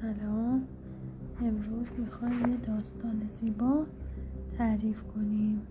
سلام. امروز می‌خوایم یه داستان زیبا تعریف کنیم.